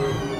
Amen.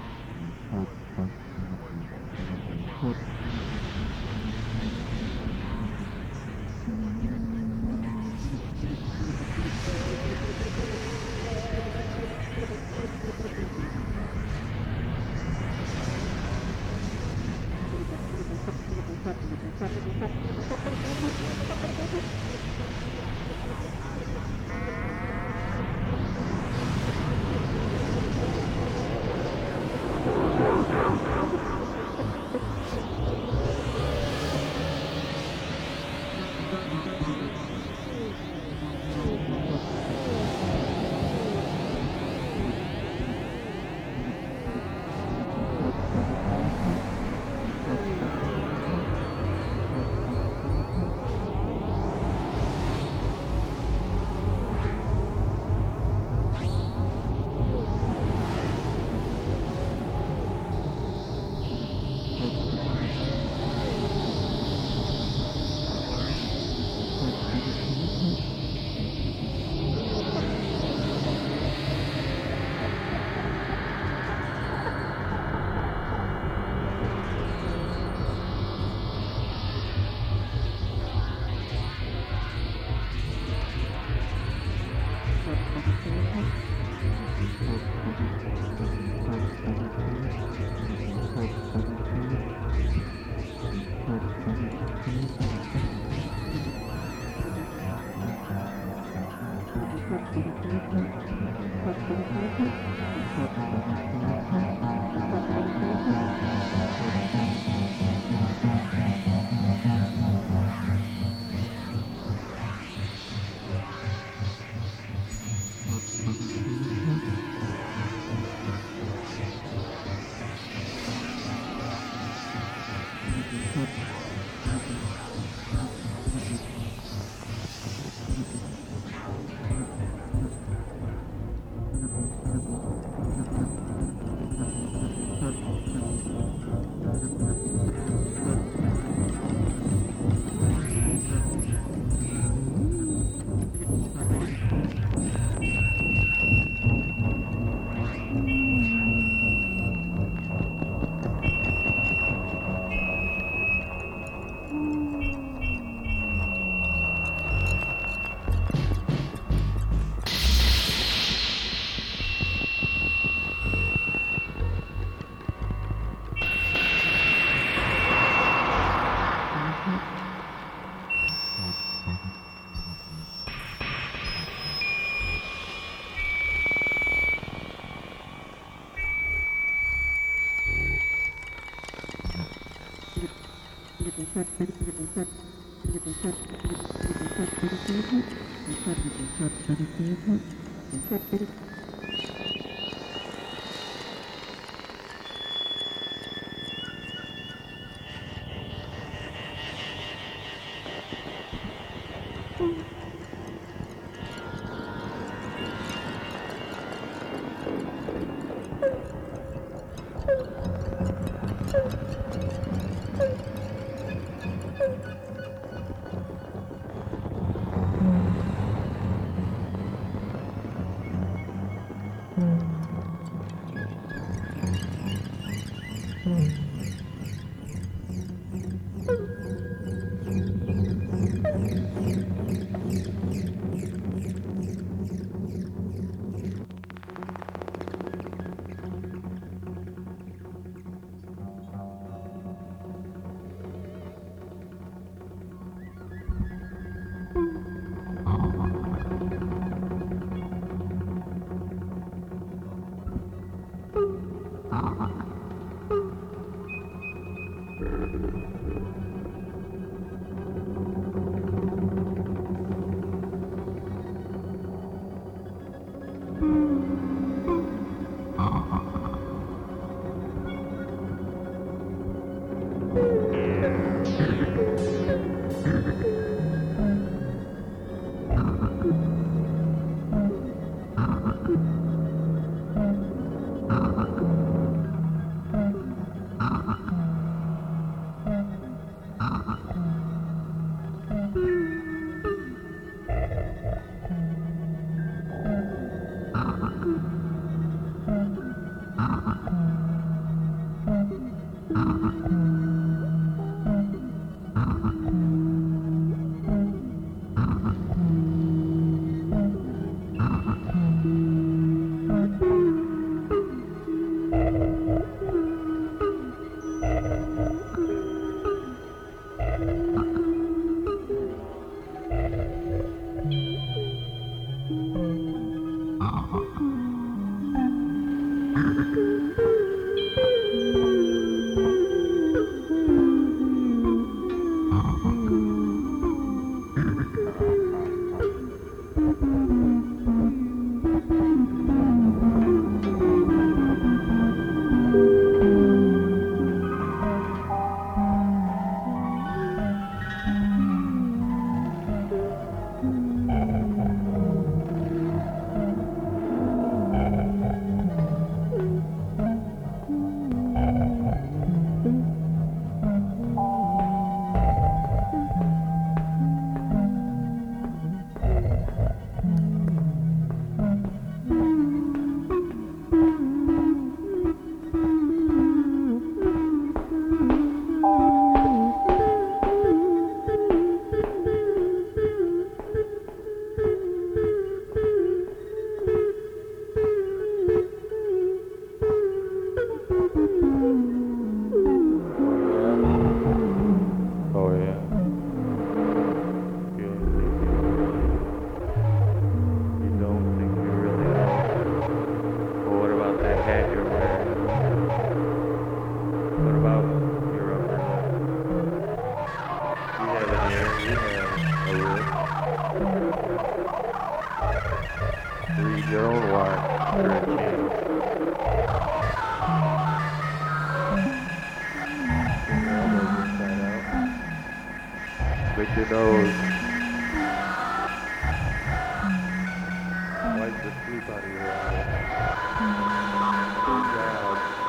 Thank you. Thank you. Ha ha ha. with your nose. Wipe the sleep out of your eyes. Good job.